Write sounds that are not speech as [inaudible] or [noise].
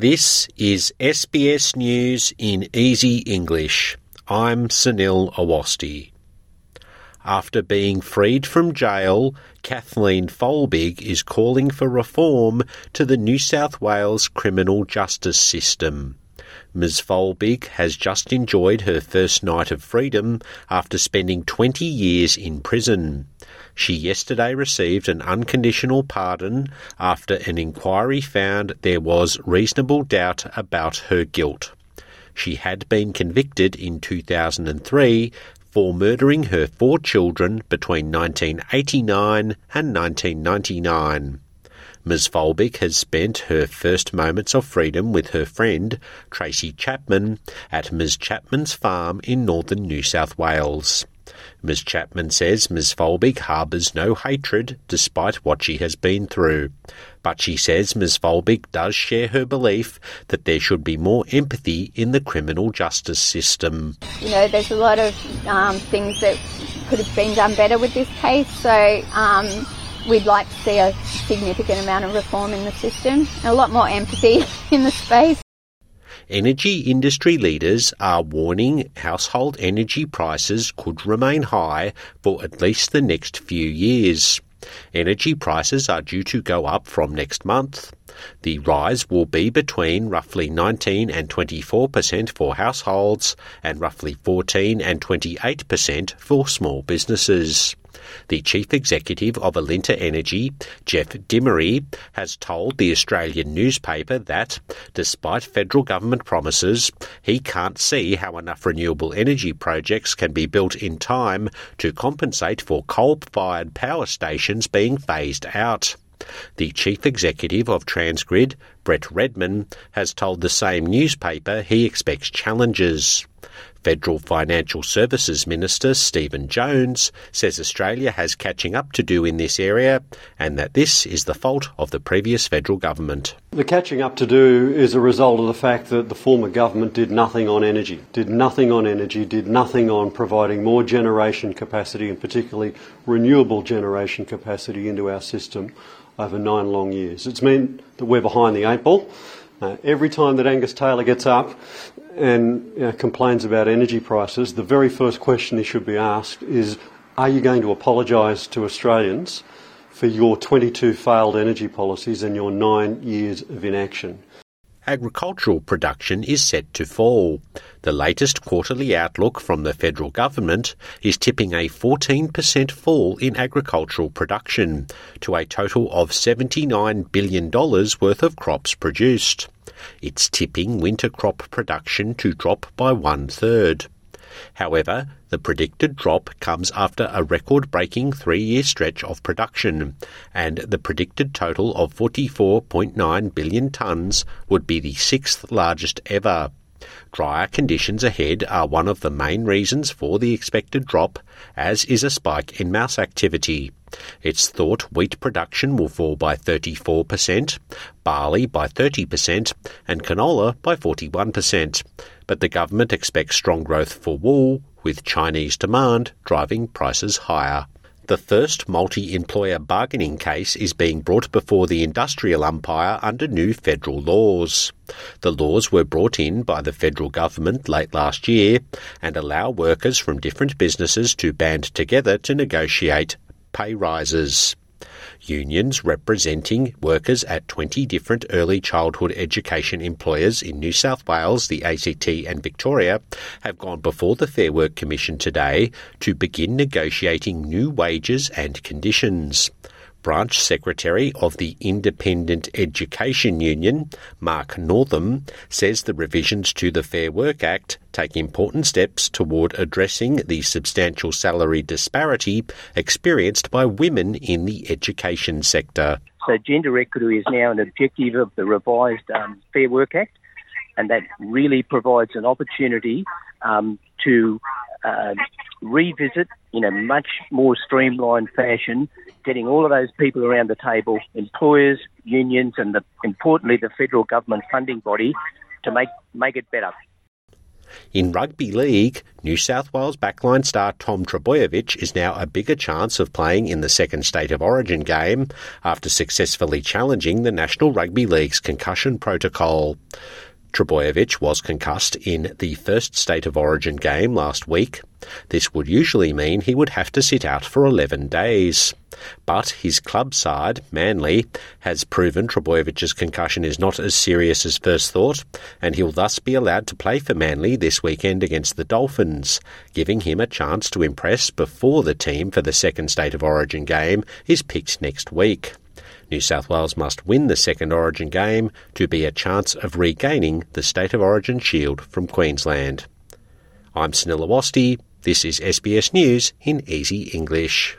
This is SBS News in Easy English. I'm Sunil Awasthi. After being freed from jail, Kathleen Folbig is calling for reform to the New South Wales criminal justice system. Ms. Folbig has just enjoyed her first night of freedom after spending 20 years in prison. She yesterday received an unconditional pardon after an inquiry found there was reasonable doubt about her guilt. She had been convicted in 2003 for murdering her four children between 1989 and 1999. Ms. Folbig has spent her first moments of freedom with her friend, Tracy Chapman, at Ms. Chapman's farm in northern New South Wales. Ms. Chapman says Ms. Folbig harbours no hatred despite what she has been through. But she says Ms. Folbig does share her belief that there should be more empathy in the criminal justice system. You know, there's a lot of um, things that could have been done better with this case, so um, we'd like to see a significant amount of reform in the system, a lot more empathy [laughs] in the space. Energy industry leaders are warning household energy prices could remain high for at least the next few years. Energy prices are due to go up from next month. The rise will be between roughly 19 and 24 percent for households and roughly 14 and 28 percent for small businesses. The chief executive of Alinta Energy, Jeff Dimery, has told the Australian newspaper that, despite federal government promises, he can't see how enough renewable energy projects can be built in time to compensate for coal-fired power stations being phased out. The chief executive of Transgrid, Brett Redman, has told the same newspaper he expects challenges. Federal Financial Services Minister Stephen Jones says Australia has catching up to do in this area and that this is the fault of the previous federal government. The catching up to do is a result of the fact that the former government did nothing on energy, did nothing on energy, did nothing on providing more generation capacity and particularly renewable generation capacity into our system over nine long years. It's meant that we're behind the eight Uh, every time that Angus Taylor gets up and you know, complains about energy prices, the very first question he should be asked is Are you going to apologise to Australians for your 22 failed energy policies and your nine years of inaction? Agricultural production is set to fall. The latest quarterly outlook from the federal government is tipping a 14% fall in agricultural production to a total of $79 billion worth of crops produced. It's tipping winter crop production to drop by one third. However, the predicted drop comes after a record breaking three year stretch of production, and the predicted total of 44.9 billion tonnes would be the sixth largest ever. Drier conditions ahead are one of the main reasons for the expected drop, as is a spike in mouse activity. It's thought wheat production will fall by 34%, barley by 30%, and canola by 41%. But the government expects strong growth for wool, with Chinese demand driving prices higher. The first multi employer bargaining case is being brought before the industrial umpire under new federal laws. The laws were brought in by the federal government late last year and allow workers from different businesses to band together to negotiate pay rises. Unions representing workers at 20 different early childhood education employers in New South Wales, the ACT, and Victoria have gone before the Fair Work Commission today to begin negotiating new wages and conditions. Branch Secretary of the Independent Education Union, Mark Northam, says the revisions to the Fair Work Act take important steps toward addressing the substantial salary disparity experienced by women in the education sector. So, gender equity is now an objective of the revised um, Fair Work Act, and that really provides an opportunity um, to uh, revisit in a much more streamlined fashion, getting all of those people around the table, employers, unions, and the, importantly the federal government funding body, to make make it better. In rugby league, New South Wales backline star Tom Trbojevic is now a bigger chance of playing in the second State of Origin game after successfully challenging the National Rugby League's concussion protocol. Trbojevic was concussed in the first State of Origin game last week. This would usually mean he would have to sit out for 11 days. But his club side, Manly, has proven Trbojevic's concussion is not as serious as first thought, and he'll thus be allowed to play for Manly this weekend against the Dolphins, giving him a chance to impress before the team for the second State of Origin game is picked next week. New South Wales must win the second Origin game to be a chance of regaining the State of Origin shield from Queensland. I'm Sunil Awasthi. This is SBS News in Easy English.